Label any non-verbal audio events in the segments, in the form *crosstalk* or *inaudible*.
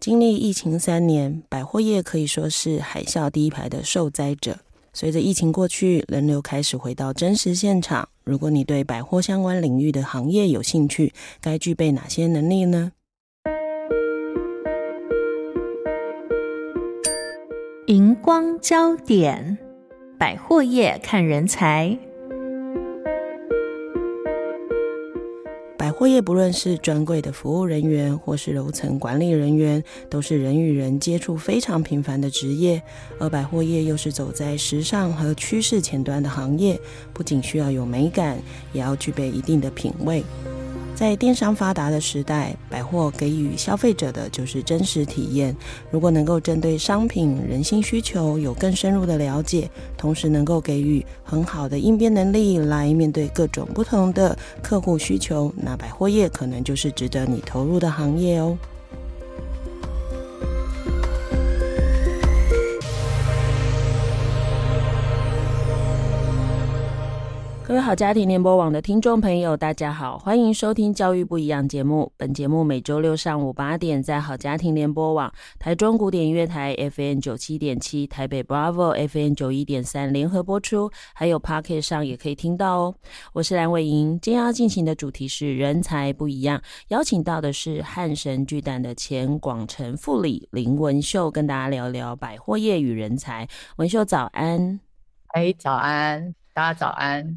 经历疫情三年，百货业可以说是海啸第一排的受灾者。随着疫情过去，人流开始回到真实现场。如果你对百货相关领域的行业有兴趣，该具备哪些能力呢？荧光焦点，百货业看人才。货业不论是专柜的服务人员，或是楼层管理人员，都是人与人接触非常频繁的职业。而百货业又是走在时尚和趋势前端的行业，不仅需要有美感，也要具备一定的品味。在电商发达的时代，百货给予消费者的就是真实体验。如果能够针对商品、人性需求有更深入的了解，同时能够给予很好的应变能力来面对各种不同的客户需求，那百货业可能就是值得你投入的行业哦。各位好家庭联播网的听众朋友，大家好，欢迎收听《教育不一样》节目。本节目每周六上午八点在好家庭联播网、台中古典音乐台 FM 九七点七、台北 Bravo FM 九一点三联合播出，还有 Podcast 上也可以听到哦。我是蓝伟莹，今天要进行的主题是人才不一样，邀请到的是汉神巨蛋的前广成副理林文秀，跟大家聊聊百货业与人才。文秀早安，哎，早安，大家早安。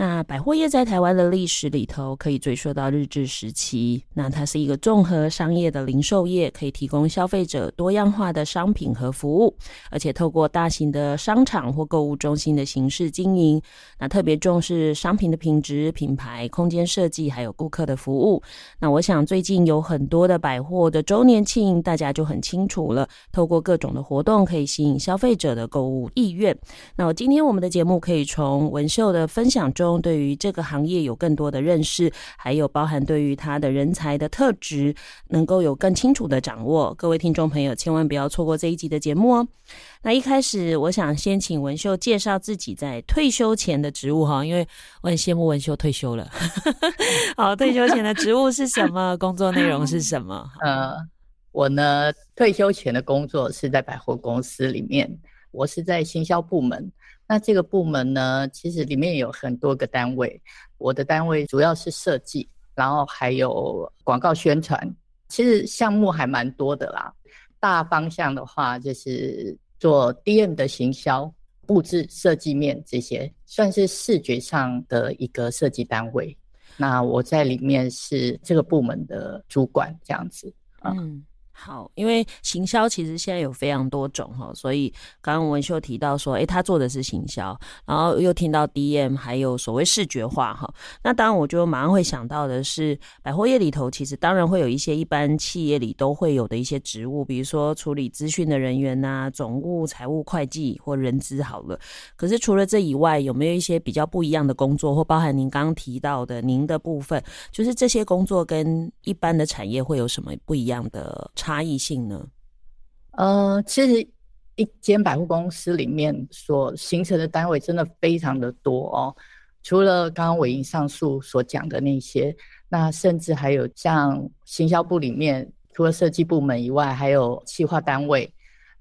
那百货业在台湾的历史里头，可以追溯到日治时期。那它是一个综合商业的零售业，可以提供消费者多样化的商品和服务，而且透过大型的商场或购物中心的形式经营。那特别重视商品的品质、品牌、空间设计，还有顾客的服务。那我想最近有很多的百货的周年庆，大家就很清楚了。透过各种的活动，可以吸引消费者的购物意愿。那我今天我们的节目可以从文秀的分享中。对于这个行业有更多的认识，还有包含对于他的人才的特质，能够有更清楚的掌握。各位听众朋友，千万不要错过这一集的节目哦。那一开始，我想先请文秀介绍自己在退休前的职务哈，因为我很羡慕文秀退休了。*laughs* 好，退休前的职务是什么？工作内容是什么？*laughs* 呃，我呢，退休前的工作是在百货公司里面，我是在行销部门。那这个部门呢，其实里面有很多个单位。我的单位主要是设计，然后还有广告宣传，其实项目还蛮多的啦。大方向的话，就是做 DM 的行销、布置、设计面这些，算是视觉上的一个设计单位。那我在里面是这个部门的主管，这样子。嗯。好，因为行销其实现在有非常多种哈，所以刚刚文秀提到说，诶，他做的是行销，然后又听到 DM，还有所谓视觉化哈。那当然，我就马上会想到的是，百货业里头其实当然会有一些一般企业里都会有的一些职务，比如说处理资讯的人员呐，总务、财务、会计或人资好了。可是除了这以外，有没有一些比较不一样的工作，或包含您刚刚提到的您的部分，就是这些工作跟一般的产业会有什么不一样的差差异性呢？呃，其实一间百货公司里面所形成的单位真的非常的多哦。除了刚刚伟英上述所讲的那些，那甚至还有像行销部里面，除了设计部门以外，还有企划单位。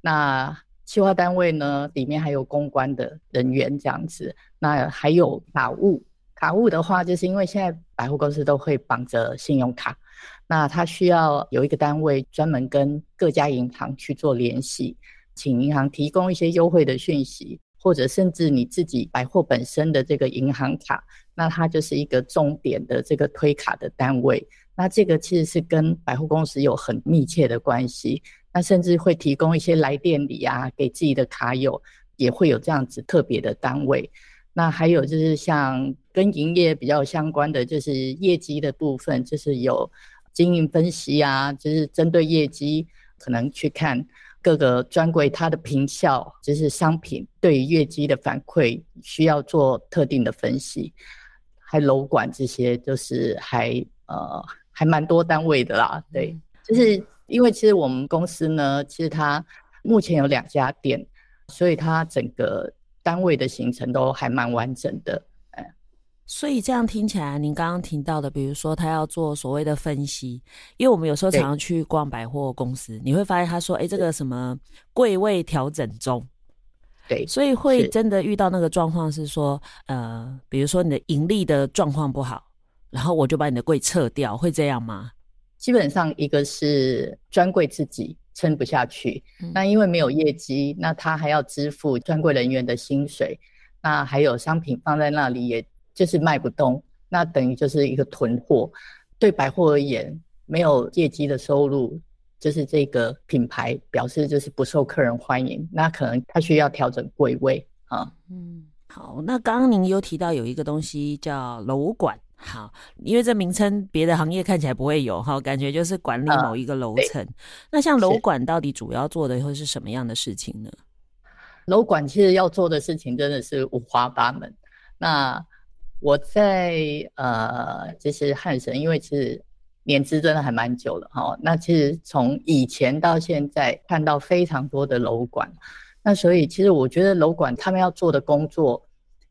那企划单位呢，里面还有公关的人员这样子。那还有卡务，卡务的话，就是因为现在百货公司都会绑着信用卡。那他需要有一个单位专门跟各家银行去做联系，请银行提供一些优惠的讯息，或者甚至你自己百货本身的这个银行卡，那它就是一个重点的这个推卡的单位。那这个其实是跟百货公司有很密切的关系，那甚至会提供一些来店礼啊，给自己的卡友也会有这样子特别的单位。那还有就是像跟营业比较相关的，就是业绩的部分，就是有。经营分析啊，就是针对业绩可能去看各个专柜它的坪效，就是商品对于业绩的反馈，需要做特定的分析，还楼管这些，就是还呃还蛮多单位的啦。对，就是因为其实我们公司呢，其实它目前有两家店，所以它整个单位的行程都还蛮完整的。所以这样听起来，您刚刚提到的，比如说他要做所谓的分析，因为我们有时候常常去逛百货公司，你会发现他说：“哎，这个什么柜位调整中。”对，所以会真的遇到那个状况是说，呃，比如说你的盈利的状况不好，然后我就把你的柜撤掉，会这样吗？基本上一个是专柜自己撑不下去，嗯，那因为没有业绩，那他还要支付专柜人员的薪水，那还有商品放在那里也。就是卖不动，那等于就是一个囤货。对百货而言，没有业绩的收入，就是这个品牌表示就是不受客人欢迎。那可能他需要调整柜位啊。嗯，好。那刚刚您有提到有一个东西叫楼管，好，因为这名称别的行业看起来不会有哈，感觉就是管理某一个楼层。嗯，那像楼管到底主要做的会是什么样的事情呢？楼管其实要做的事情真的是五花八门。那我在呃，就是汉神，因为其实年资真的还蛮久了哈。那其实从以前到现在，看到非常多的楼管，那所以其实我觉得楼管他们要做的工作，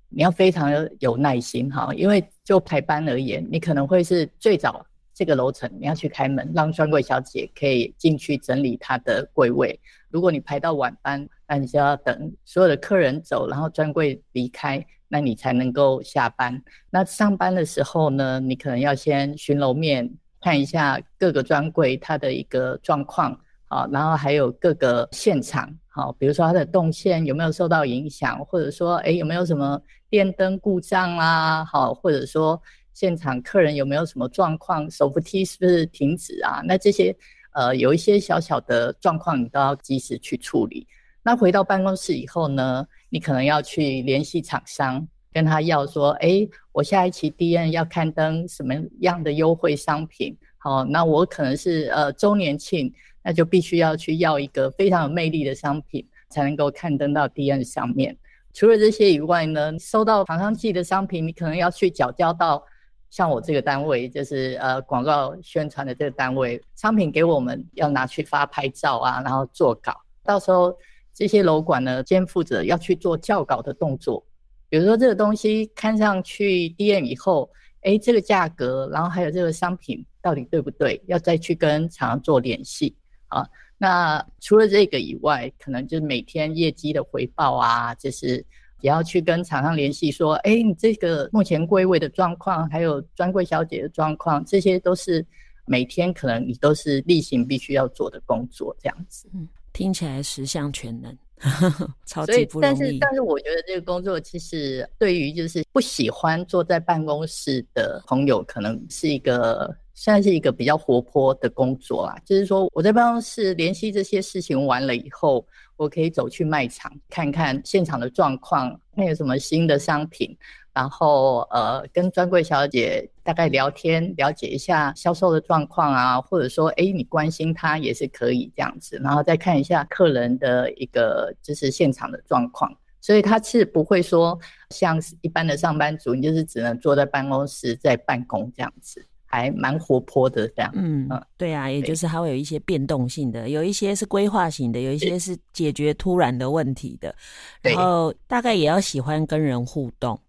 你要非常有耐心哈。因为就排班而言，你可能会是最早这个楼层你要去开门，让专柜小姐可以进去整理她的柜位。如果你排到晚班，那你就要等所有的客人走，然后专柜离开。那你才能够下班。那上班的时候呢，你可能要先巡楼面，看一下各个专柜它的一个状况，好，然后还有各个现场，好，比如说它的动线有没有受到影响，或者说，哎，有没有什么电灯故障啦，好，或者说现场客人有没有什么状况，手扶梯是不是停止啊？那这些，呃，有一些小小的状况，你都要及时去处理。那回到办公室以后呢，你可能要去联系厂商，跟他要说，哎，我下一期 DN 要刊登什么样的优惠商品？好，那我可能是呃周年庆，那就必须要去要一个非常有魅力的商品，才能够刊登到 DN 上面。除了这些以外呢，收到厂商寄的商品，你可能要去缴交到像我这个单位，就是呃广告宣传的这个单位，商品给我们要拿去发拍照啊，然后做稿，到时候。这些楼管呢，肩负着要去做校稿的动作。比如说，这个东西看上去 DM 以后，哎，这个价格，然后还有这个商品到底对不对，要再去跟厂商做联系啊。那除了这个以外，可能就是每天业绩的回报啊，就是也要去跟厂商联系，说，哎，你这个目前柜位的状况，还有专柜小姐的状况，这些都是每天可能你都是例行必须要做的工作，这样子。嗯。听起来十项全能，*laughs* 超级不容易。但是，但是我觉得这个工作其实对于就是不喜欢坐在办公室的朋友，可能是一个算是一个比较活泼的工作啊。就是说，我在办公室联系这些事情完了以后，我可以走去卖场看看现场的状况，看有什么新的商品。然后呃，跟专柜小姐大概聊天，了解一下销售的状况啊，或者说，哎，你关心她也是可以这样子。然后再看一下客人的一个就是现场的状况，所以他是不会说像一般的上班族，你就是只能坐在办公室在办公这样子，还蛮活泼的这样。嗯嗯，对啊，也就是他会有一些变动性的，有一些是规划型的，有一些是解决突然的问题的，然后大概也要喜欢跟人互动。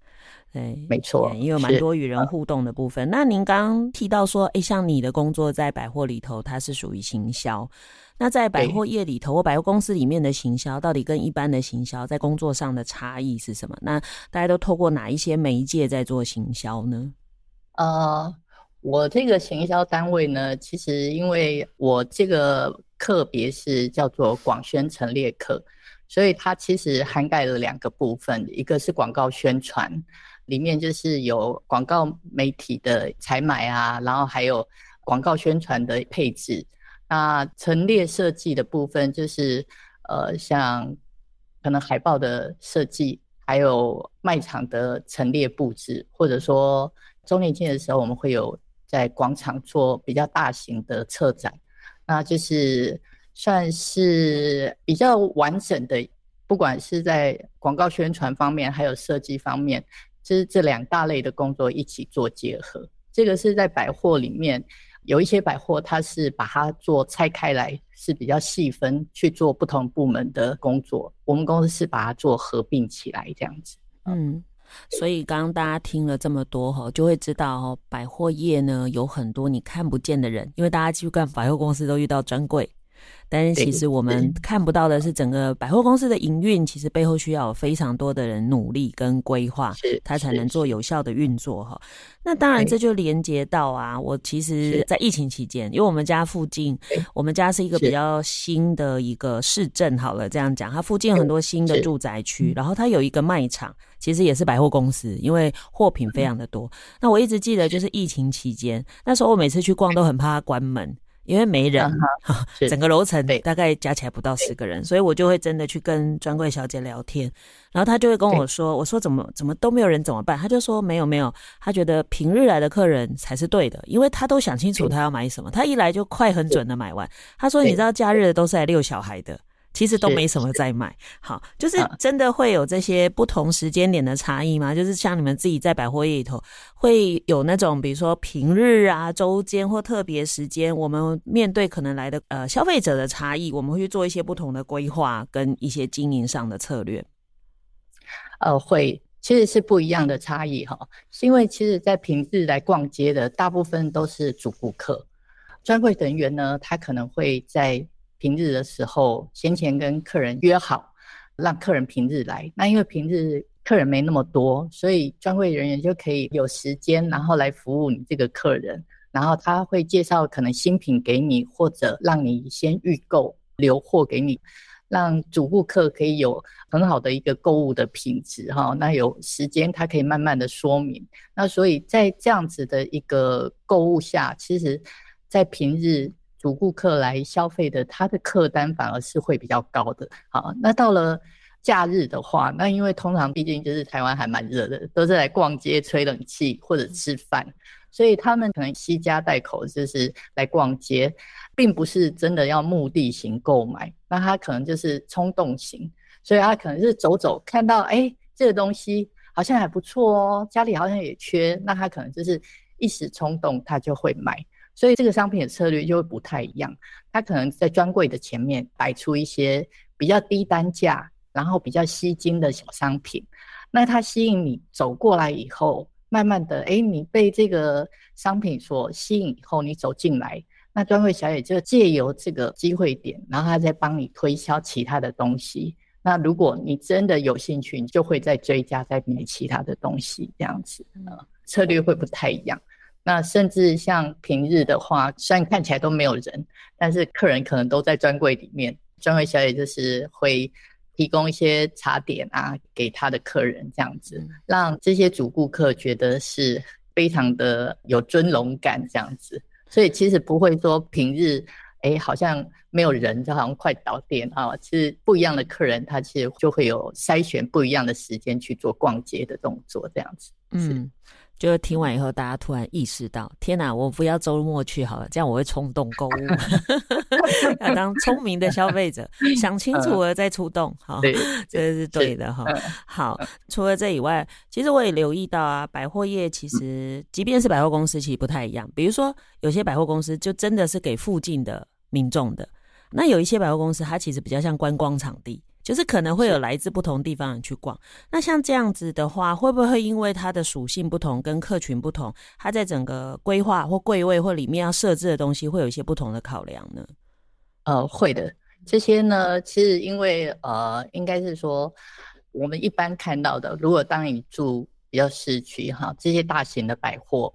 对，没错，也有蛮多与人互动的部分。那您刚刚提到说，哎，像你的工作在百货里头，它是属于行销。那在百货业里头，或百货公司里面的行销，到底跟一般的行销在工作上的差异是什么？那大家都透过哪一些媒介在做行销呢？呃，我这个行销单位呢，其实因为我这个课别是叫做广宣陈列课，所以它其实涵盖了两个部分，一个是广告宣传。里面就是有广告媒体的采买啊，然后还有广告宣传的配置。那陈列设计的部分就是，呃，像可能海报的设计，还有卖场的陈列布置，或者说周年庆的时候，我们会有在广场做比较大型的策展。那就是算是比较完整的，不管是在广告宣传方面，还有设计方面，就是这两大类的工作一起做结合。这个是在百货里面。有一些百货，它是把它做拆开来，是比较细分去做不同部门的工作。我们公司是把它做合并起来这样子。嗯，所以刚刚大家听了这么多哈，就会知道哦，百货业呢有很多你看不见的人，因为大家去干百货公司都遇到专柜。但是其实我们 *laughs* 看不到的是整个百货公司的营运，其实背后需要有非常多的人努力跟规划，它才能做有效的运作哈。那当然这就连接到啊，我其实在疫情期间，因为我们家附近，我们家是一个比较新的一个市镇，好了这样讲，它附近有很多新的住宅区，然后它有一个卖场，其实也是百货公司，因为货品非常的多。那我一直记得就是疫情期间，那时候我每次去逛都很怕它关门。因为没人，uh-huh, 整个楼层大概加起来不到十个人，所以我就会真的去跟专柜小姐聊天，然后她就会跟我说：“我说怎么怎么都没有人怎么办？”她就说：“没有没有，她觉得平日来的客人才是对的，因为她都想清楚她要买什么，她一来就快很准的买完。”她说：“你知道假日的都是来遛小孩的。”其实都没什么在卖，好，就是真的会有这些不同时间点的差异吗？就是像你们自己在百货业里头，会有那种比如说平日啊、周间或特别时间，我们面对可能来的呃消费者的差异，我们会去做一些不同的规划跟一些经营上的策略。呃，会，其实是不一样的差异哈，是因为其实在平日来逛街的大部分都是主顾客，专柜人员呢，他可能会在。平日的时候，先前跟客人约好，让客人平日来。那因为平日客人没那么多，所以专柜人员就可以有时间，然后来服务你这个客人。然后他会介绍可能新品给你，或者让你先预购留货给你，让主顾客可以有很好的一个购物的品质哈。那有时间他可以慢慢的说明。那所以在这样子的一个购物下，其实，在平日。主顾客来消费的，他的客单反而是会比较高的。好，那到了假日的话，那因为通常毕竟就是台湾还蛮热的，都是来逛街、吹冷气或者吃饭，所以他们可能携家带口，就是来逛街，并不是真的要目的型购买。那他可能就是冲动型，所以他可能是走走看到，哎，这个东西好像还不错哦，家里好像也缺，那他可能就是一时冲动，他就会买。所以这个商品的策略就会不太一样，它可能在专柜的前面摆出一些比较低单价，然后比较吸睛的小商品，那它吸引你走过来以后，慢慢的，哎，你被这个商品所吸引以后，你走进来，那专柜小姐就借由这个机会点，然后她再帮你推销其他的东西。那如果你真的有兴趣，你就会再追加再买其他的东西，这样子，呃，策略会不太一样。那甚至像平日的话，虽然看起来都没有人，但是客人可能都在专柜里面。专柜小姐就是会提供一些茶点啊，给他的客人这样子，让这些主顾客觉得是非常的有尊荣感这样子。所以其实不会说平日，哎，好像没有人，就好像快倒店啊。其实不一样的客人，他其实就会有筛选不一样的时间去做逛街的动作这样子。嗯。就听完以后，大家突然意识到：天哪，我不要周末去好了，这样我会冲动购物。*laughs* 要当聪明的消费者，*laughs* 想清楚了再出动。好，*laughs* 这是对的哈。好，除了这以外，其实我也留意到啊，百货业其实，即便是百货公司，其实不太一样。比如说，有些百货公司就真的是给附近的民众的，那有一些百货公司，它其实比较像观光场地。就是可能会有来自不同地方的人去逛，那像这样子的话，会不会因为它的属性不同，跟客群不同，它在整个规划或柜位或里面要设置的东西，会有一些不同的考量呢？呃，会的。这些呢，其实因为呃，应该是说，我们一般看到的，如果当你住比较市区哈，这些大型的百货，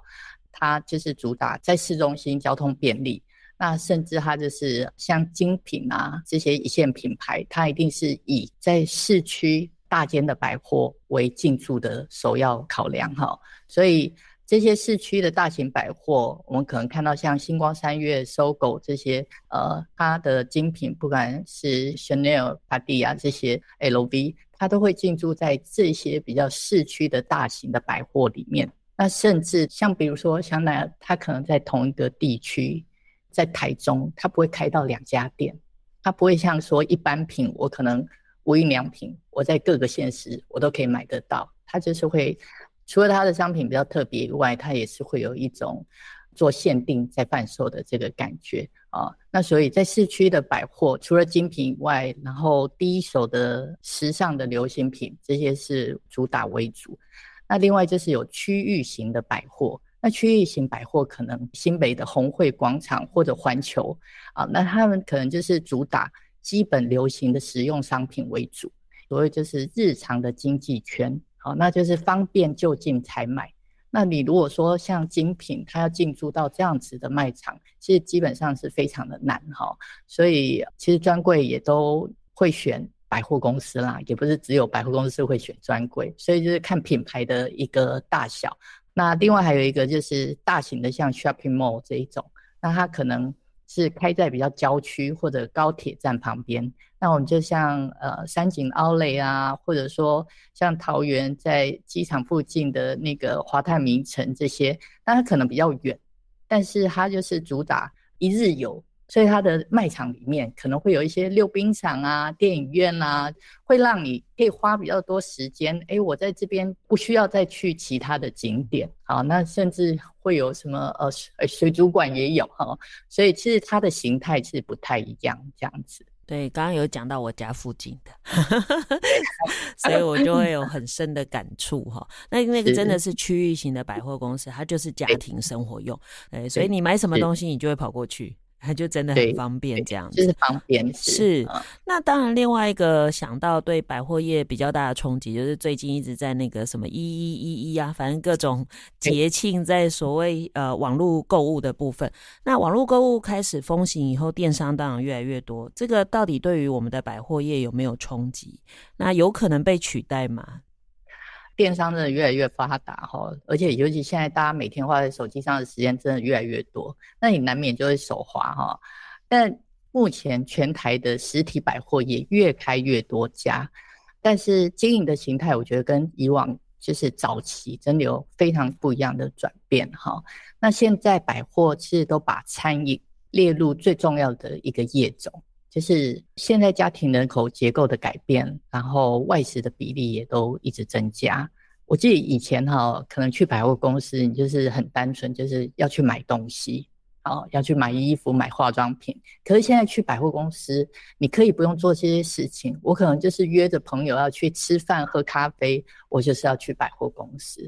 它就是主打在市中心交通便利。那甚至它就是像精品啊这些一线品牌，它一定是以在市区大间的百货为进驻的首要考量哈。所以这些市区的大型百货，我们可能看到像星光三月、搜狗这些，呃，它的精品不管是 Chanel、p a d i 啊这些 LV，它都会进驻在这些比较市区的大型的百货里面。那甚至像比如说香奈儿，它可能在同一个地区。在台中，他不会开到两家店，它不会像说一般品，我可能无印良品，我在各个县市我都可以买得到。它就是会，除了它的商品比较特别以外，它也是会有一种做限定在贩售的这个感觉啊。那所以在市区的百货，除了精品以外，然后第一手的时尚的流行品，这些是主打为主。那另外就是有区域型的百货。那区域型百货可能新北的宏汇广场或者环球啊，那他们可能就是主打基本流行的实用商品为主，所谓就是日常的经济圈，好，那就是方便就近采买。那你如果说像精品，它要进驻到这样子的卖场，其实基本上是非常的难哈。所以其实专柜也都会选百货公司啦，也不是只有百货公司会选专柜，所以就是看品牌的一个大小。那另外还有一个就是大型的，像 shopping mall 这一种，那它可能是开在比较郊区或者高铁站旁边。那我们就像呃三井奥莱啊，或者说像桃园在机场附近的那个华泰名城这些，那它可能比较远，但是它就是主打一日游。所以它的卖场里面可能会有一些溜冰场啊、电影院啊，会让你可以花比较多时间。哎，我在这边不需要再去其他的景点，好，那甚至会有什么呃水水族馆也有哈。所以其实它的形态是不太一样，这样子。对，刚刚有讲到我家附近的，*laughs* 所以我就会有很深的感触哈。那那个真的是区域型的百货公司，它就是家庭生活用，哎，所以你买什么东西，你就会跑过去。它就真的很方便，这样子就是方便是。是，那当然，另外一个想到对百货业比较大的冲击，就是最近一直在那个什么一一一一啊，反正各种节庆在所谓呃网络购物的部分。那网络购物开始风行以后，电商当然越来越多。这个到底对于我们的百货业有没有冲击？那有可能被取代吗？电商真的越来越发达哈，而且尤其现在大家每天花在手机上的时间真的越来越多，那你难免就会手滑哈。但目前全台的实体百货也越开越多家，但是经营的形态我觉得跟以往就是早期真的有非常不一样的转变哈。那现在百货其实都把餐饮列入最重要的一个业种。就是现在家庭人口结构的改变，然后外食的比例也都一直增加。我记得以前哈，可能去百货公司，你就是很单纯，就是要去买东西，啊，要去买衣服、买化妆品。可是现在去百货公司，你可以不用做这些事情，我可能就是约着朋友要去吃饭、喝咖啡，我就是要去百货公司。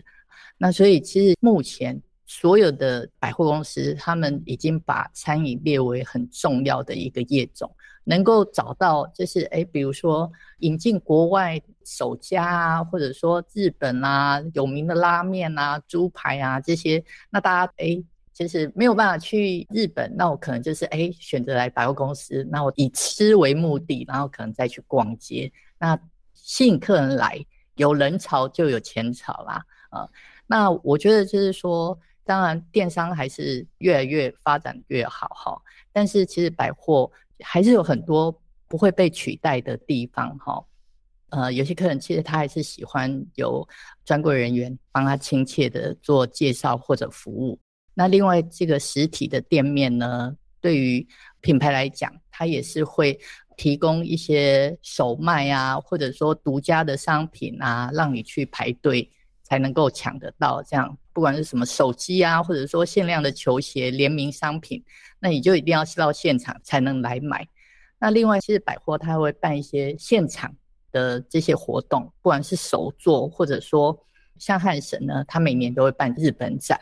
那所以其实目前所有的百货公司，他们已经把餐饮列为很重要的一个业种。能够找到就是哎，比如说引进国外首家啊，或者说日本啊有名的拉面啊、猪排啊这些，那大家哎，就是没有办法去日本，那我可能就是哎选择来百货公司，那我以吃为目的，然后可能再去逛街，那吸引客人来，有人潮就有钱潮啦啊。那我觉得就是说，当然电商还是越来越发展越好哈，但是其实百货。还是有很多不会被取代的地方哈，呃，有些客人其实他还是喜欢有专柜人员帮他亲切的做介绍或者服务。那另外这个实体的店面呢，对于品牌来讲，它也是会提供一些首卖啊，或者说独家的商品啊，让你去排队才能够抢得到这样。不管是什么手机啊，或者说限量的球鞋、联名商品，那你就一定要到现场才能来买。那另外，其实百货它会办一些现场的这些活动，不管是手作，或者说像汉神呢，它每年都会办日本展。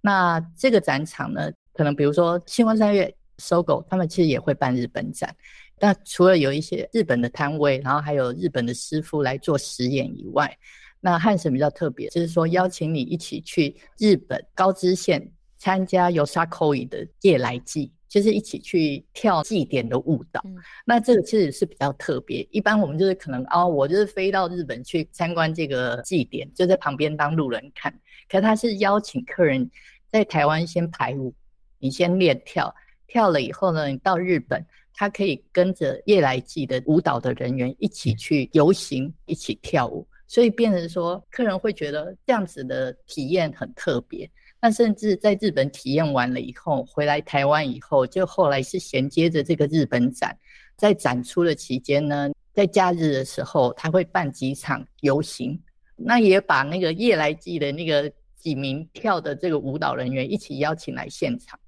那这个展场呢，可能比如说新光三越、搜狗他们其实也会办日本展。那除了有一些日本的摊位，然后还有日本的师傅来做实演以外，那汉神比较特别，就是说邀请你一起去日本高知县参加 Yosakoi 的夜来祭，就是一起去跳祭典的舞蹈。嗯、那这个其实是比较特别，一般我们就是可能哦，我就是飞到日本去参观这个祭典，就在旁边当路人看。可他是邀请客人在台湾先排舞，你先练跳，跳了以后呢，你到日本，他可以跟着夜来祭的舞蹈的人员一起去游行，一起跳舞。所以变成说，客人会觉得这样子的体验很特别。那甚至在日本体验完了以后，回来台湾以后，就后来是衔接着这个日本展，在展出的期间呢，在假日的时候，他会办几场游行，那也把那个夜来祭的那个几名跳的这个舞蹈人员一起邀请来现场。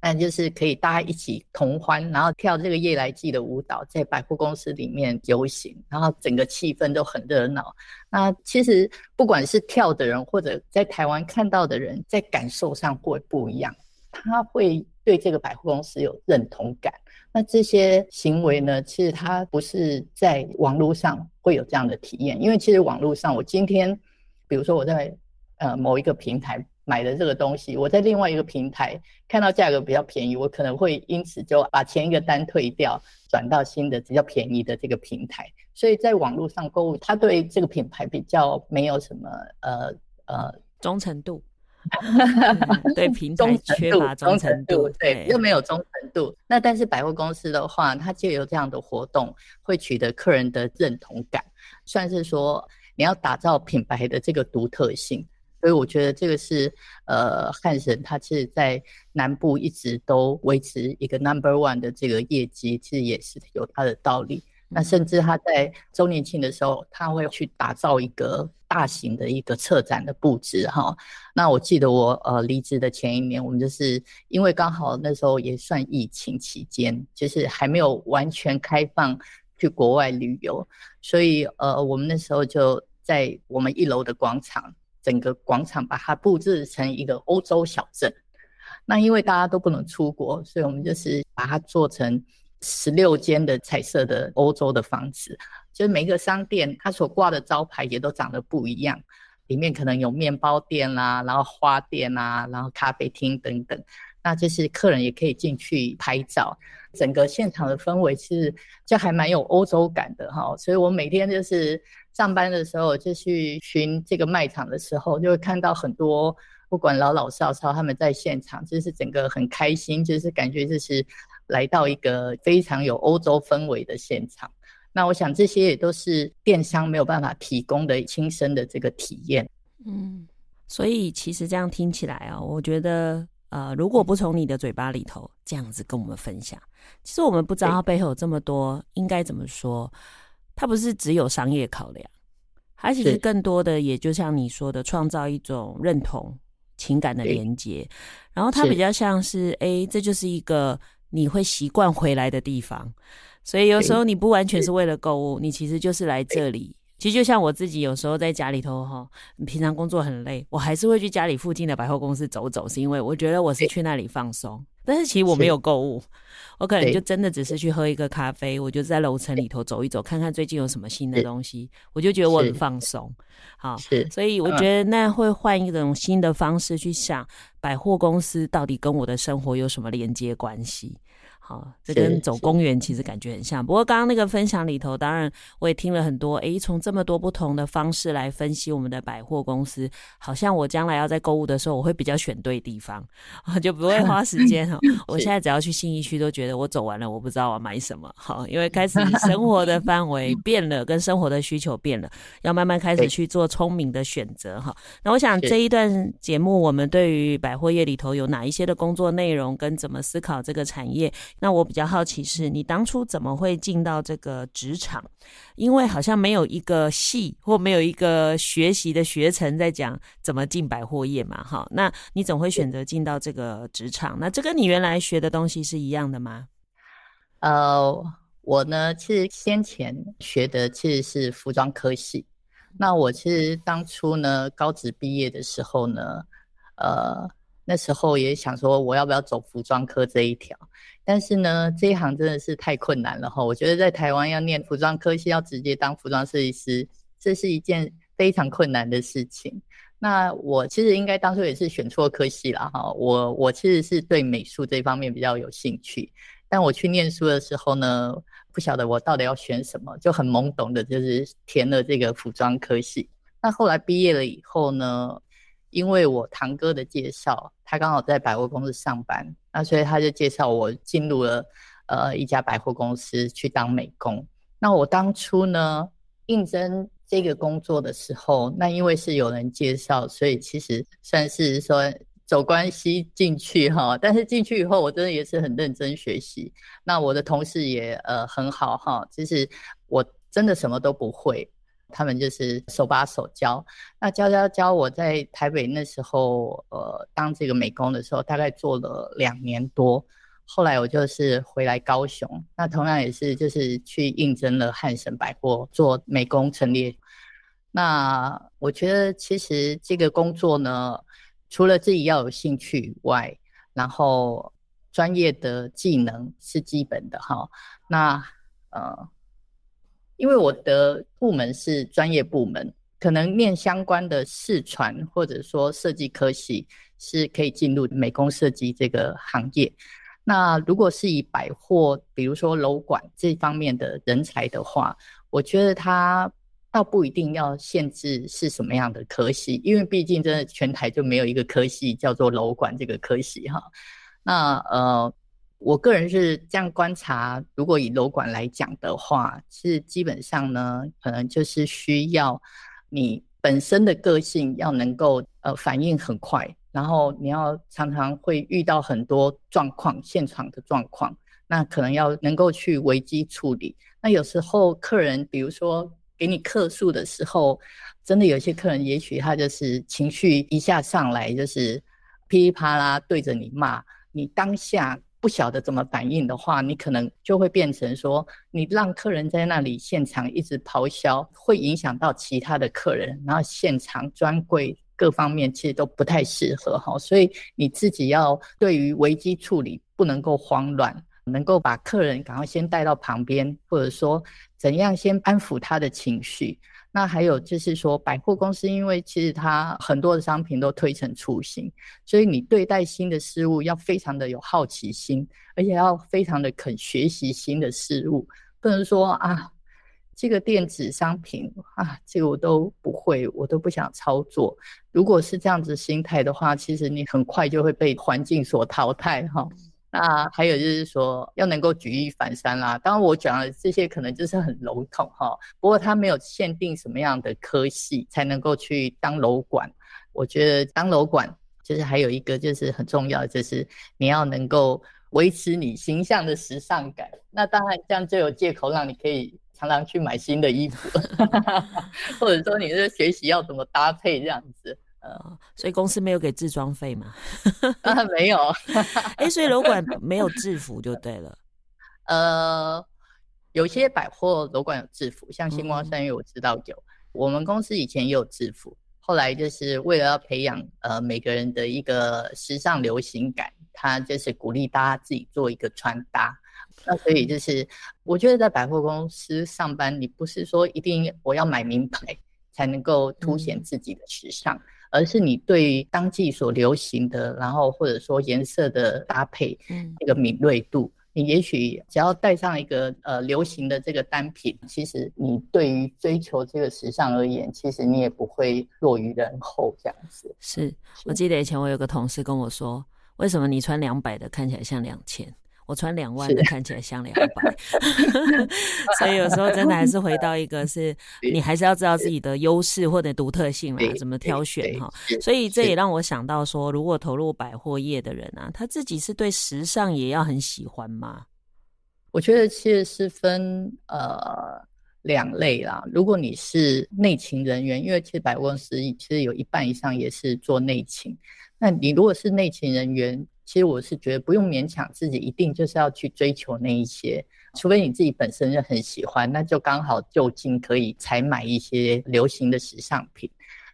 那就是可以大家一起同欢，然后跳这个夜来祭的舞蹈，在百货公司里面游行，然后整个气氛都很热闹。那其实不管是跳的人，或者在台湾看到的人，在感受上会不一样，他会对这个百货公司有认同感。那这些行为呢，其实他不是在网络上会有这样的体验，因为其实网络上，我今天，比如说我在呃某一个平台。买的这个东西，我在另外一个平台看到价格比较便宜，我可能会因此就把前一个单退掉，转到新的比较便宜的这个平台。所以在网络上购物，他对这个品牌比较没有什么呃呃忠诚度，*laughs* 嗯、对平台缺乏忠诚度，对，又没有忠诚度。那但是百货公司的话，它就有这样的活动，会取得客人的认同感，算是说你要打造品牌的这个独特性。所以我觉得这个是，呃，汉神他其实在南部一直都维持一个 number one 的这个业绩，其实也是有它的道理。那甚至他在周年庆的时候，他会去打造一个大型的一个策展的布置，哈。那我记得我呃离职的前一年，我们就是因为刚好那时候也算疫情期间，就是还没有完全开放去国外旅游，所以呃我们那时候就在我们一楼的广场。整个广场把它布置成一个欧洲小镇，那因为大家都不能出国，所以我们就是把它做成十六间的彩色的欧洲的房子，就是每个商店它所挂的招牌也都长得不一样，里面可能有面包店啦，然后花店啦，然后咖啡厅等等，那就是客人也可以进去拍照，整个现场的氛围是就还蛮有欧洲感的哈，所以我每天就是。上班的时候就去巡这个卖场的时候，就会看到很多不管老老少少他们在现场，就是整个很开心，就是感觉就是来到一个非常有欧洲氛围的现场。那我想这些也都是电商没有办法提供的亲身的这个体验。嗯，所以其实这样听起来啊，我觉得呃，如果不从你的嘴巴里头这样子跟我们分享，其实我们不知道它背后有这么多应该怎么说。它不是只有商业考量，它其实更多的，也就像你说的，创造一种认同、情感的连接。然后它比较像是，哎、欸，这就是一个你会习惯回来的地方。所以有时候你不完全是为了购物，你其实就是来这里。其实就像我自己有时候在家里头哈，平常工作很累，我还是会去家里附近的百货公司走走，是因为我觉得我是去那里放松。但是其实我没有购物，我可能就真的只是去喝一个咖啡，我就在楼层里头走一走，看看最近有什么新的东西，我就觉得我很放松。好，所以我觉得那会换一种新的方式去想，百货公司到底跟我的生活有什么连接关系。好，这跟走公园其实感觉很像。不过刚刚那个分享里头，当然我也听了很多。诶，从这么多不同的方式来分析我们的百货公司，好像我将来要在购物的时候，我会比较选对地方，就不会花时间哈。*laughs* 我现在只要去信义区，都觉得我走完了，我不知道我要买什么。好，因为开始生活的范围 *laughs* 变了，跟生活的需求变了，要慢慢开始去做聪明的选择。哈，那我想这一段节目，我们对于百货业里头有哪一些的工作内容，跟怎么思考这个产业？那我比较好奇是，你当初怎么会进到这个职场？因为好像没有一个系或没有一个学习的学程在讲怎么进百货业嘛，哈。那你总会选择进到这个职场？那这跟你原来学的东西是一样的吗？呃，我呢，其实先前学的其实是服装科系。那我其实当初呢，高职毕业的时候呢，呃。那时候也想说，我要不要走服装科这一条？但是呢，这一行真的是太困难了哈。我觉得在台湾要念服装科系，要直接当服装设计师，这是一件非常困难的事情。那我其实应该当初也是选错科系了哈。我我其实是对美术这方面比较有兴趣，但我去念书的时候呢，不晓得我到底要选什么，就很懵懂的，就是填了这个服装科系。那后来毕业了以后呢，因为我堂哥的介绍，他刚好在百货公司上班，那所以他就介绍我进入了呃一家百货公司去当美工。那我当初呢应征这个工作的时候，那因为是有人介绍，所以其实算是说走关系进去哈。但是进去以后，我真的也是很认真学习。那我的同事也呃很好哈，其实我真的什么都不会，他们就是手把手教。那教教教，我在台北那时候呃当这个美工的时候，大概做了两年多。后来我就是回来高雄，那同样也是就是去应征了汉神百货做美工陈列。那我觉得其实这个工作呢，除了自己要有兴趣以外，然后专业的技能是基本的哈。那呃，因为我的部门是专业部门，可能念相关的视传或者说设计科系是可以进入美工设计这个行业。那如果是以百货，比如说楼管这方面的人才的话，我觉得他倒不一定要限制是什么样的科系，因为毕竟真的全台就没有一个科系叫做楼管这个科系哈。那呃，我个人是这样观察，如果以楼管来讲的话，是基本上呢，可能就是需要你本身的个性要能够呃反应很快。然后你要常常会遇到很多状况，现场的状况，那可能要能够去危机处理。那有时候客人，比如说给你客诉的时候，真的有些客人，也许他就是情绪一下上来，就是噼里啪啦对着你骂，你当下不晓得怎么反应的话，你可能就会变成说，你让客人在那里现场一直咆哮，会影响到其他的客人，然后现场专柜。各方面其实都不太适合哈，所以你自己要对于危机处理不能够慌乱，能够把客人赶快先带到旁边，或者说怎样先安抚他的情绪。那还有就是说，百货公司因为其实它很多的商品都推陈出新，所以你对待新的事物要非常的有好奇心，而且要非常的肯学习新的事物，不能说啊。这个电子商品啊，这个我都不会，我都不想操作。如果是这样子心态的话，其实你很快就会被环境所淘汰哈。那还有就是说，要能够举一反三啦。当然我讲的这些可能就是很笼统哈。不过它没有限定什么样的科系才能够去当楼管。我觉得当楼管就是还有一个就是很重要的，就是你要能够维持你形象的时尚感。那当然这样就有借口让你可以。常常去买新的衣服，*laughs* 或者说你是学习要怎么搭配这样子，呃，所以公司没有给制装费吗？*laughs* 啊，没有。哎、欸，所以楼管没有制服就对了。*laughs* 呃，有些百货楼管有制服，像星光三月我知道有。嗯、我们公司以前也有制服，后来就是为了要培养呃每个人的一个时尚流行感，他就是鼓励大家自己做一个穿搭。那所以就是，我觉得在百货公司上班，你不是说一定我要买名牌才能够凸显自己的时尚，而是你对当季所流行的，然后或者说颜色的搭配，嗯，那个敏锐度，你也许只要带上一个呃流行的这个单品，其实你对于追求这个时尚而言，其实你也不会落于人后这样子。是，我记得以前我有个同事跟我说，为什么你穿两百的看起来像两千？我穿两万的看起来像两百，*laughs* 所以有时候真的还是回到一个是，*laughs* 你还是要知道自己的优势或者独特性啦，怎么挑选哈。所以这也让我想到说，如果投入百货业的人啊，他自己是对时尚也要很喜欢吗？我觉得其实是分呃两类啦。如果你是内勤人员，因为其实百货公司其实有一半以上也是做内勤，那你如果是内勤人员。其实我是觉得不用勉强自己，一定就是要去追求那一些，除非你自己本身就很喜欢，那就刚好就近可以采买一些流行的时尚品。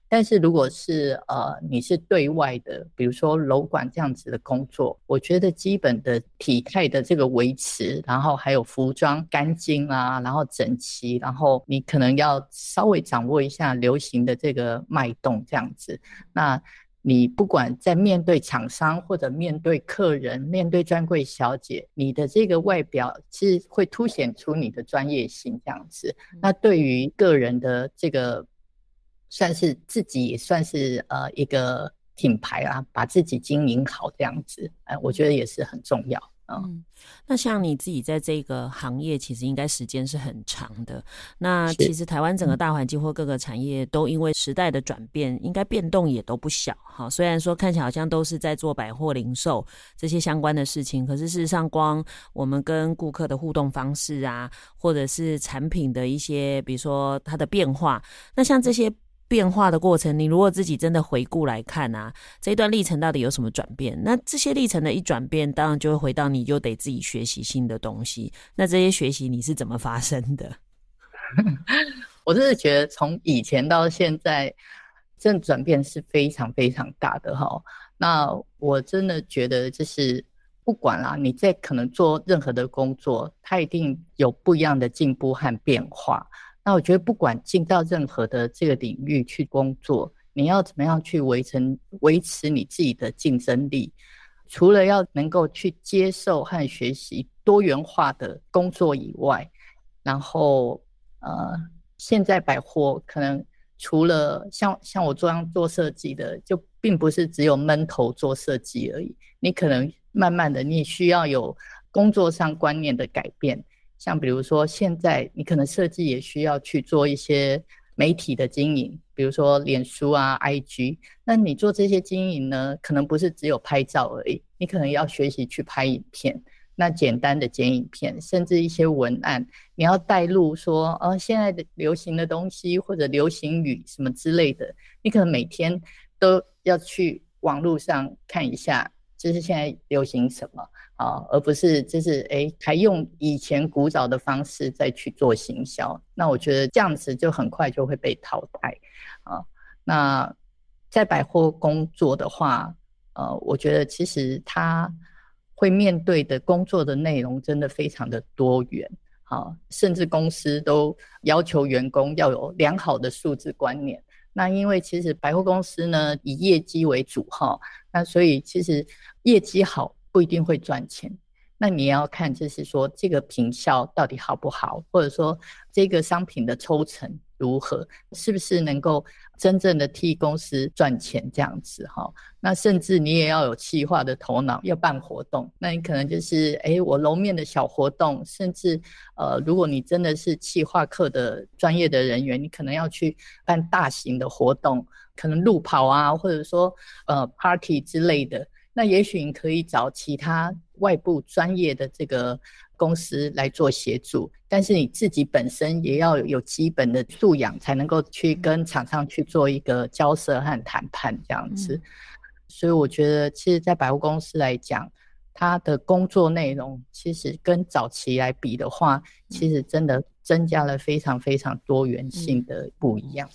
但是如果是呃你是对外的，比如说楼管这样子的工作，我觉得基本的体态的这个维持，然后还有服装干净啊，然后整齐，然后你可能要稍微掌握一下流行的这个脉动这样子，那。你不管在面对厂商或者面对客人、面对专柜小姐，你的这个外表是会凸显出你的专业性这样子。那对于个人的这个，算是自己也算是呃一个品牌啊，把自己经营好这样子，哎，我觉得也是很重要。嗯，那像你自己在这个行业，其实应该时间是很长的。那其实台湾整个大环境或各个产业都因为时代的转变，应该变动也都不小。哈，虽然说看起来好像都是在做百货零售这些相关的事情，可是事实上，光我们跟顾客的互动方式啊，或者是产品的一些，比如说它的变化，那像这些。变化的过程，你如果自己真的回顾来看啊，这一段历程到底有什么转变？那这些历程的一转变，当然就会回到你就得自己学习新的东西。那这些学习你是怎么发生的？*laughs* 我真的觉得从以前到现在，这转变是非常非常大的哈。那我真的觉得，就是不管啦，你在可能做任何的工作，它一定有不一样的进步和变化。那我觉得，不管进到任何的这个领域去工作，你要怎么样去维持维持你自己的竞争力？除了要能够去接受和学习多元化的工作以外，然后呃，现在百货可能除了像像我这样做设计的，就并不是只有闷头做设计而已。你可能慢慢的，你需要有工作上观念的改变。像比如说，现在你可能设计也需要去做一些媒体的经营，比如说脸书啊、IG。那你做这些经营呢，可能不是只有拍照而已，你可能要学习去拍影片。那简单的剪影片，甚至一些文案，你要带入说，呃，现在的流行的东西或者流行语什么之类的，你可能每天都要去网络上看一下，就是现在流行什么。啊，而不是就是哎，还用以前古早的方式再去做行销，那我觉得这样子就很快就会被淘汰啊。那在百货工作的话，呃，我觉得其实他会面对的工作的内容真的非常的多元啊，甚至公司都要求员工要有良好的数字观念。那因为其实百货公司呢以业绩为主哈，那所以其实业绩好。不一定会赚钱，那你要看就是说这个品效到底好不好，或者说这个商品的抽成如何，是不是能够真正的替公司赚钱这样子哈？那甚至你也要有企划的头脑，要办活动，那你可能就是哎，我楼面的小活动，甚至呃，如果你真的是企划课的专业的人员，你可能要去办大型的活动，可能路跑啊，或者说呃 party 之类的。那也许你可以找其他外部专业的这个公司来做协助，但是你自己本身也要有基本的素养，才能够去跟厂商去做一个交涉和谈判这样子。嗯。所以我觉得，其实，在百货公司来讲，它的工作内容其实跟早期来比的话，其实真的增加了非常非常多元性的不一样。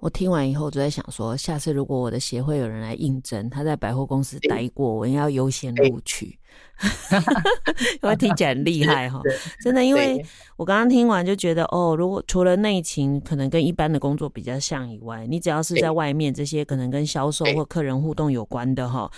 我听完以后，就在想说，下次如果我的协会有人来应征，他在百货公司待过，我应该要优先录取，*laughs* 因为听起来很厉害哈。真的，因为我刚刚听完就觉得，哦，如果除了内勤可能跟一般的工作比较像以外，你只要是在外面这些可能跟销售或客人互动有关的哈，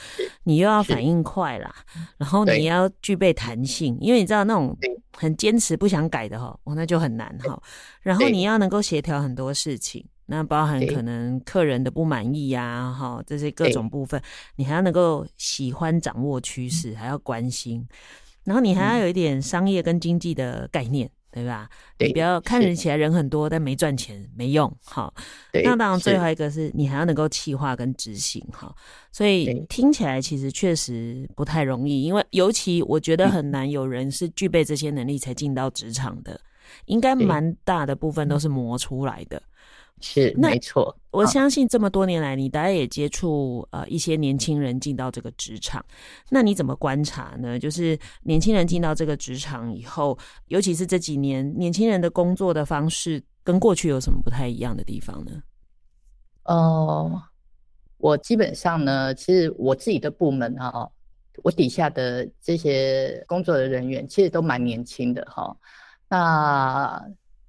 你又要反应快啦，然后你要具备弹性，因为你知道那种很坚持不想改的哈，哦，那就很难哈。然后你要能够协调很多事情。那包含可能客人的不满意呀、啊，哈，这些各种部分，你还要能够喜欢掌握趋势，还要关心，然后你还要有一点商业跟经济的概念，对吧？你不要看人起来人很多，但没赚钱没用，哈。那当然，最后一个是你还要能够企划跟执行，哈。所以听起来其实确实不太容易，因为尤其我觉得很难有人是具备这些能力才进到职场的，应该蛮大的部分都是磨出来的。是，没错。我相信这么多年来，你大概也接触呃一些年轻人进到这个职场，那你怎么观察呢？就是年轻人进到这个职场以后，尤其是这几年，年轻人的工作的方式跟过去有什么不太一样的地方呢？呃，我基本上呢，其实我自己的部门哈，我底下的这些工作的人员其实都蛮年轻的哈。那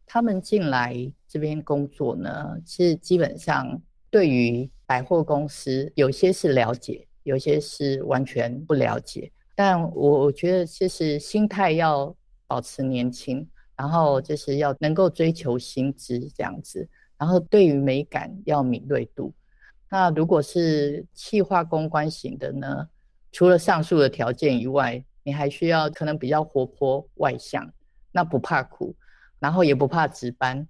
他们进来。这边工作呢，其实基本上对于百货公司，有些是了解，有些是完全不了解。但我我觉得，其实心态要保持年轻，然后就是要能够追求薪资这样子，然后对于美感要敏锐度。那如果是企划公关型的呢，除了上述的条件以外，你还需要可能比较活泼外向，那不怕苦，然后也不怕值班，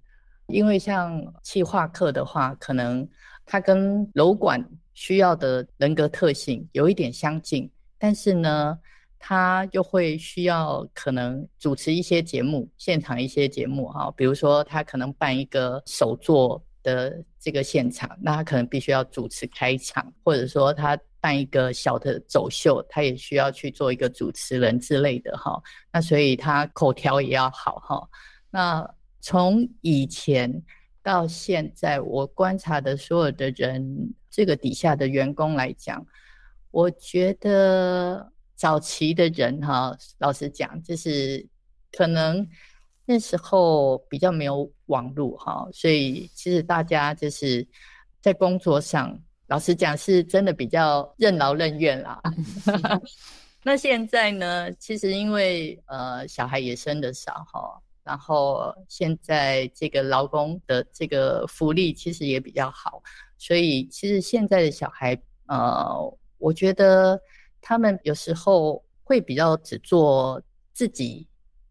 因为像企划课的话，可能它跟楼管需要的人格特性有一点相近，但是呢，他又会需要可能主持一些节目，现场一些节目哈，比如说他可能办一个手作的这个现场，那他可能必须要主持开场，或者说他办一个小的走秀，他也需要去做一个主持人之类的哈。那所以他口条也要好哈。那从以前到现在，我观察的所有的人，这个底下的员工来讲，我觉得。早期的人哈，老实讲，就是可能那时候比较没有网络哈，所以其实大家就是在工作上，老实讲是真的比较任劳任怨啦。*laughs* 那现在呢，其实因为呃小孩也生得少哈，然后现在这个劳工的这个福利其实也比较好，所以其实现在的小孩呃，我觉得。他们有时候会比较只做自己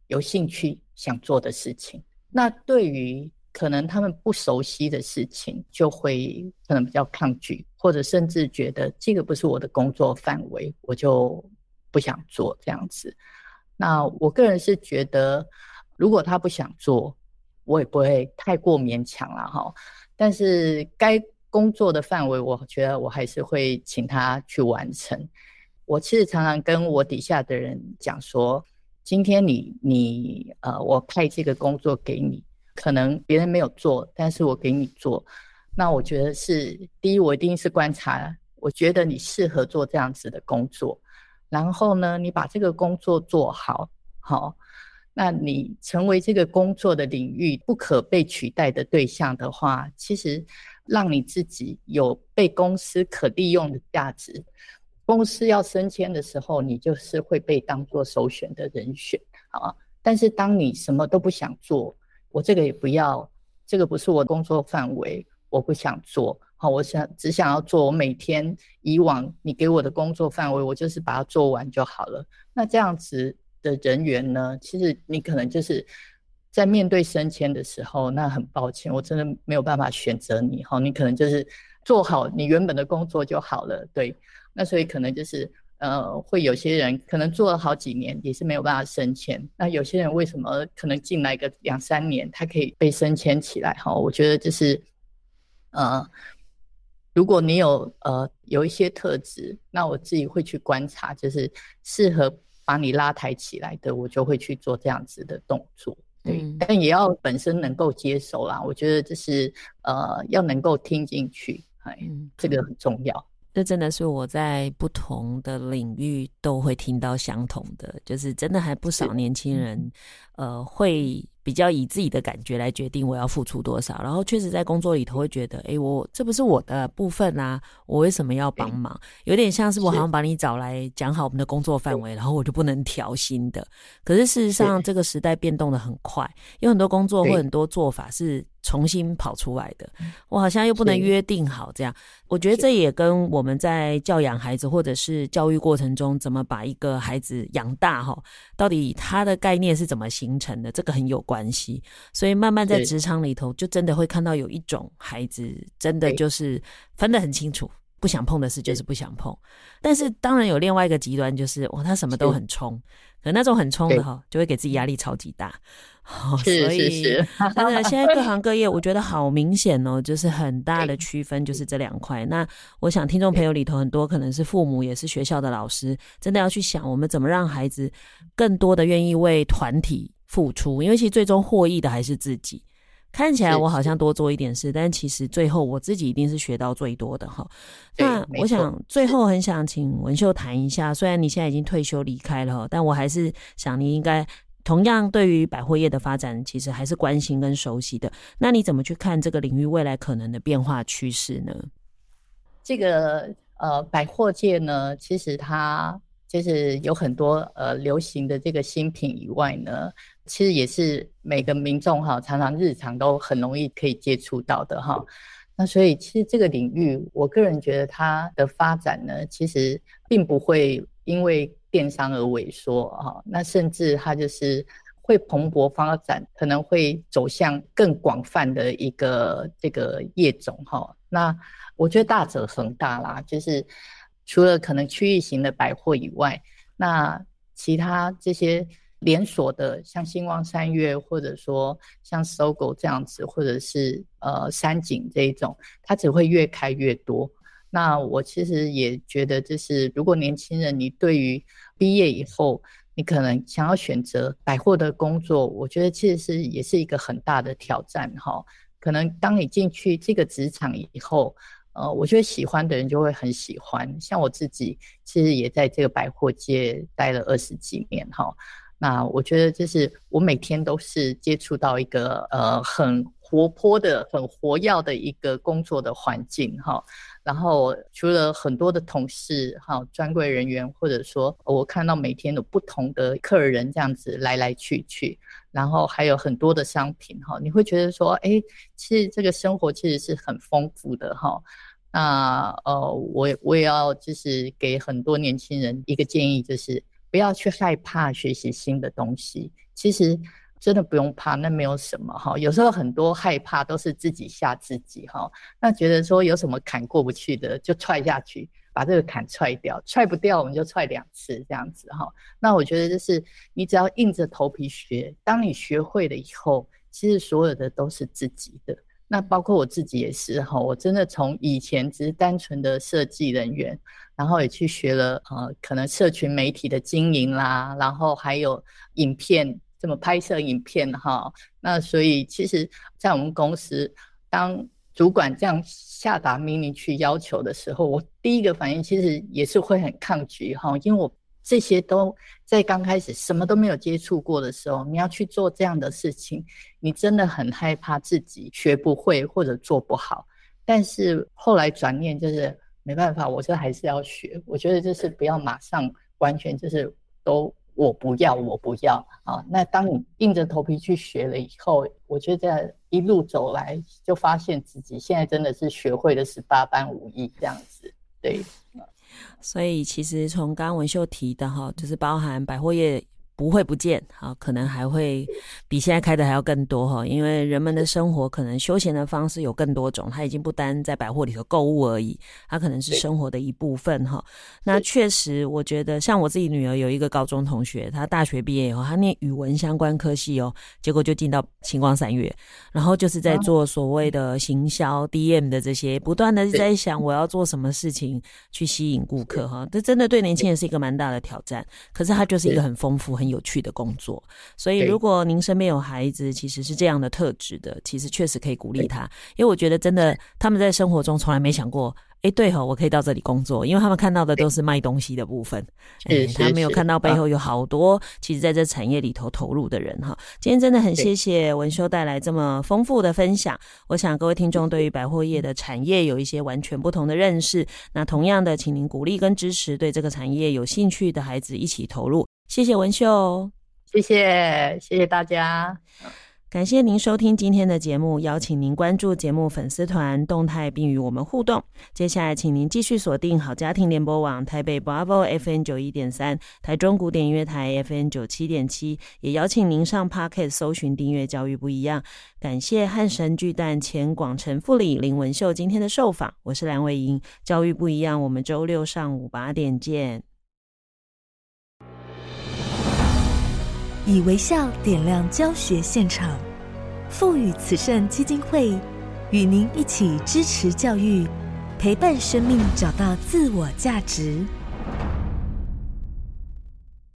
有兴趣想做的事情，那对于可能他们不熟悉的事情，就会可能比较抗拒，或者甚至觉得这个不是我的工作范围，我就不想做这样子。那我个人是觉得，如果他不想做，我也不会太过勉强了哈。但是该工作的范围，我觉得我还是会请他去完成。我其实常常跟我底下的人讲说，今天你你呃，我派这个工作给你，可能别人没有做，但是我给你做，那我觉得是第一，我一定是观察，我觉得你适合做这样子的工作，然后呢，你把这个工作做好，好，那你成为这个工作的领域不可被取代的对象的话，其实让你自己有被公司可利用的价值。公司要升迁的时候，你就是会被当做首选的人选，啊。但是当你什么都不想做，我这个也不要，这个不是我工作范围，我不想做，好，我想只想要做我每天以往你给我的工作范围，我就是把它做完就好了。那这样子的人员呢，其实你可能就是在面对升迁的时候，那很抱歉，我真的没有办法选择你，好，你可能就是做好你原本的工作就好了，对。那所以可能就是，呃，会有些人可能做了好几年也是没有办法升迁。那有些人为什么可能进来个两三年，他可以被升迁起来？哈，我觉得就是，呃，如果你有呃有一些特质，那我自己会去观察，就是适合把你拉抬起来的，我就会去做这样子的动作。对，嗯、但也要本身能够接受啦。我觉得这是呃要能够听进去，哎，这个很重要。这真的是我在不同的领域都会听到相同的，就是真的还不少年轻人，呃，会比较以自己的感觉来决定我要付出多少，然后确实在工作里头会觉得，哎，我这不是我的部分啊，我为什么要帮忙？有点像是我好像把你找来讲好我们的工作范围，然后我就不能调薪的。可是事实上，这个时代变动的很快，有很多工作或很多做法是。重新跑出来的，我好像又不能约定好这样。我觉得这也跟我们在教养孩子或者是教育过程中怎么把一个孩子养大哈，到底他的概念是怎么形成的，这个很有关系。所以慢慢在职场里头，就真的会看到有一种孩子真的就是分得很清楚，不想碰的事就是不想碰。但是当然有另外一个极端，就是哇，他什么都很冲。可那种很冲的哈，就会给自己压力超级大。*laughs* 哦、所以真的，现在各行各业，我觉得好明显哦，就是很大的区分，就是这两块。那我想听众朋友里头很多可能是父母，也是学校的老师，真的要去想，我们怎么让孩子更多的愿意为团体付出，因为其实最终获益的还是自己。看起来我好像多做一点事，但其实最后我自己一定是学到最多的哈。那我想最后很想请文秀谈一下，虽然你现在已经退休离开了，但我还是想你应该同样对于百货业的发展，其实还是关心跟熟悉的。那你怎么去看这个领域未来可能的变化趋势呢？这个呃，百货界呢，其实它就是有很多呃流行的这个新品以外呢。其实也是每个民众哈，常常日常都很容易可以接触到的哈。那所以其实这个领域，我个人觉得它的发展呢，其实并不会因为电商而萎缩哈，那甚至它就是会蓬勃发展，可能会走向更广泛的一个这个业种哈。那我觉得大者恒大啦，就是除了可能区域型的百货以外，那其他这些连锁的，像星光三月，或者说像搜狗这样子，或者是呃三井这一种，它只会越开越多。那我其实也觉得，就是如果年轻人你对于毕业以后，你可能想要选择百货的工作，我觉得其实是也是一个很大的挑战哈。可能当你进去这个职场以后，呃，我觉得喜欢的人就会很喜欢。像我自己，其实也在这个百货界待了二十几年哈。那我觉得就是我每天都是接触到一个呃很活泼的、很活跃的一个工作的环境哈。然后除了很多的同事哈、专柜人员，或者说我看到每天有不同的客人这样子来来去去，然后还有很多的商品哈，你会觉得说，哎，其实这个生活其实是很丰富的哈。那呃，我我也要就是给很多年轻人一个建议，就是不要去害怕学习新的东西，其实。真的不用怕，那没有什么哈。有时候很多害怕都是自己吓自己哈。那觉得说有什么坎过不去的，就踹下去，把这个坎踹掉。踹不掉，我们就踹两次这样子哈。那我觉得就是你只要硬着头皮学，当你学会了以后，其实所有的都是自己的。那包括我自己也是哈。我真的从以前只是单纯的设计人员，然后也去学了呃，可能社群媒体的经营啦，然后还有影片。怎么拍摄影片哈？那所以其实，在我们公司，当主管这样下达命令去要求的时候，我第一个反应其实也是会很抗拒哈，因为我这些都在刚开始什么都没有接触过的时候，你要去做这样的事情，你真的很害怕自己学不会或者做不好。但是后来转念就是没办法，我这还是要学。我觉得就是不要马上完全就是都。我不要，我不要啊！那当你硬着头皮去学了以后，我觉得一路走来，就发现自己现在真的是学会了十八般武艺这样子。对，所以其实从刚刚文秀提的哈，就是包含百货业。不会不见，啊，可能还会比现在开的还要更多哈，因为人们的生活可能休闲的方式有更多种，它已经不单在百货里头购物而已，它可能是生活的一部分哈。那确实，我觉得像我自己女儿有一个高中同学，她大学毕业以后，她念语文相关科系哦，结果就进到星光三月，然后就是在做所谓的行销 DM 的这些，不断的在想我要做什么事情去吸引顾客哈。这真的对年轻人是一个蛮大的挑战，可是它就是一个很丰富很。有趣的工作，所以如果您身边有孩子，其实是这样的特质的，其实确实可以鼓励他，因为我觉得真的他们在生活中从来没想过，哎，对吼，我可以到这里工作，因为他们看到的都是卖东西的部分，哎，他没有看到背后有好多其实在这产业里头投入的人哈。今天真的很谢谢文秀带来这么丰富的分享，我想各位听众对于百货业的产业有一些完全不同的认识，那同样的，请您鼓励跟支持对这个产业有兴趣的孩子一起投入。谢谢文秀，谢谢谢谢大家，感谢您收听今天的节目，邀请您关注节目粉丝团动态并与我们互动。接下来，请您继续锁定好家庭联播网台北 Bravo FM 九一点三，台中古典音乐台 FM 九七点七，也邀请您上 Pocket 搜寻订阅教育不一样。感谢汉神巨蛋前广城副理林文秀今天的受访，我是梁伟莹，教育不一样，我们周六上午八点见。以微笑点亮教学现场，赋予慈善基金会与您一起支持教育，陪伴生命找到自我价值。